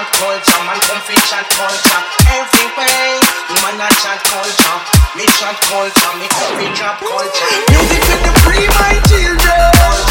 chat culture, man come fi chat culture. Everywhere, man a chat culture. Me chat culture, me come fi drop culture. Music with the free my children.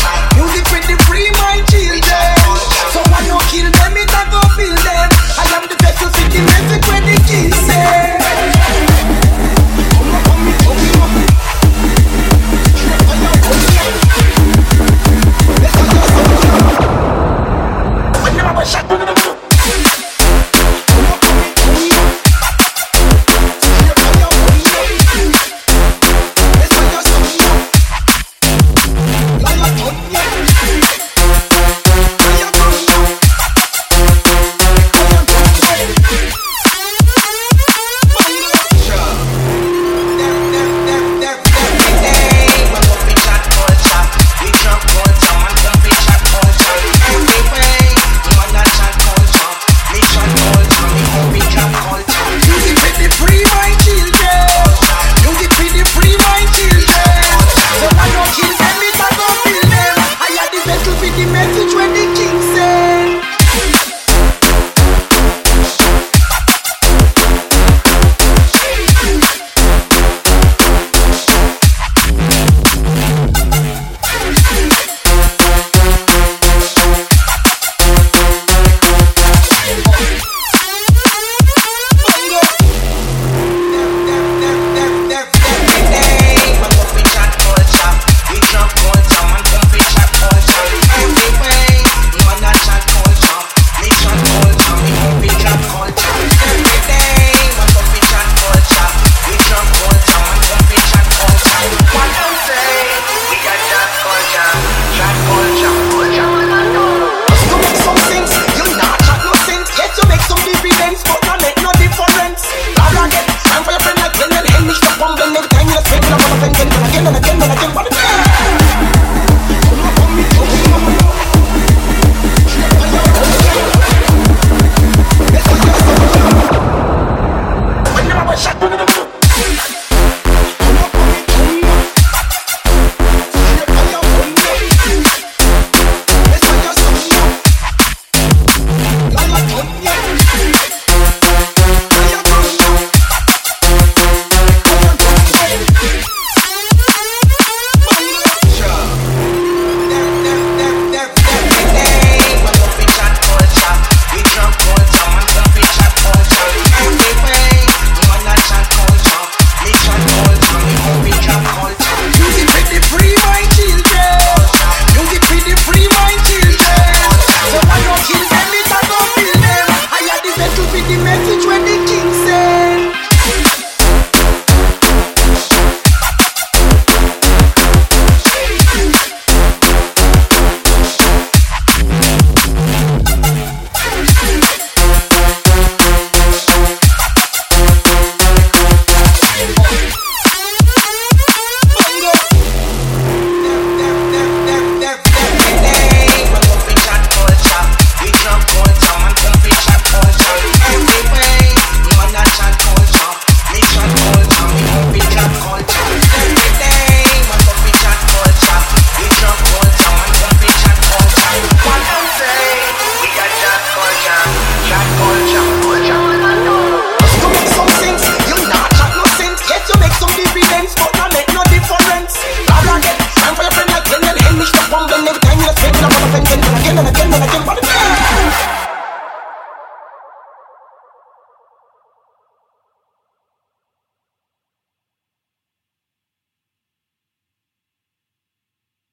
entiendo, no entiendo, no entiendo, no entiendo.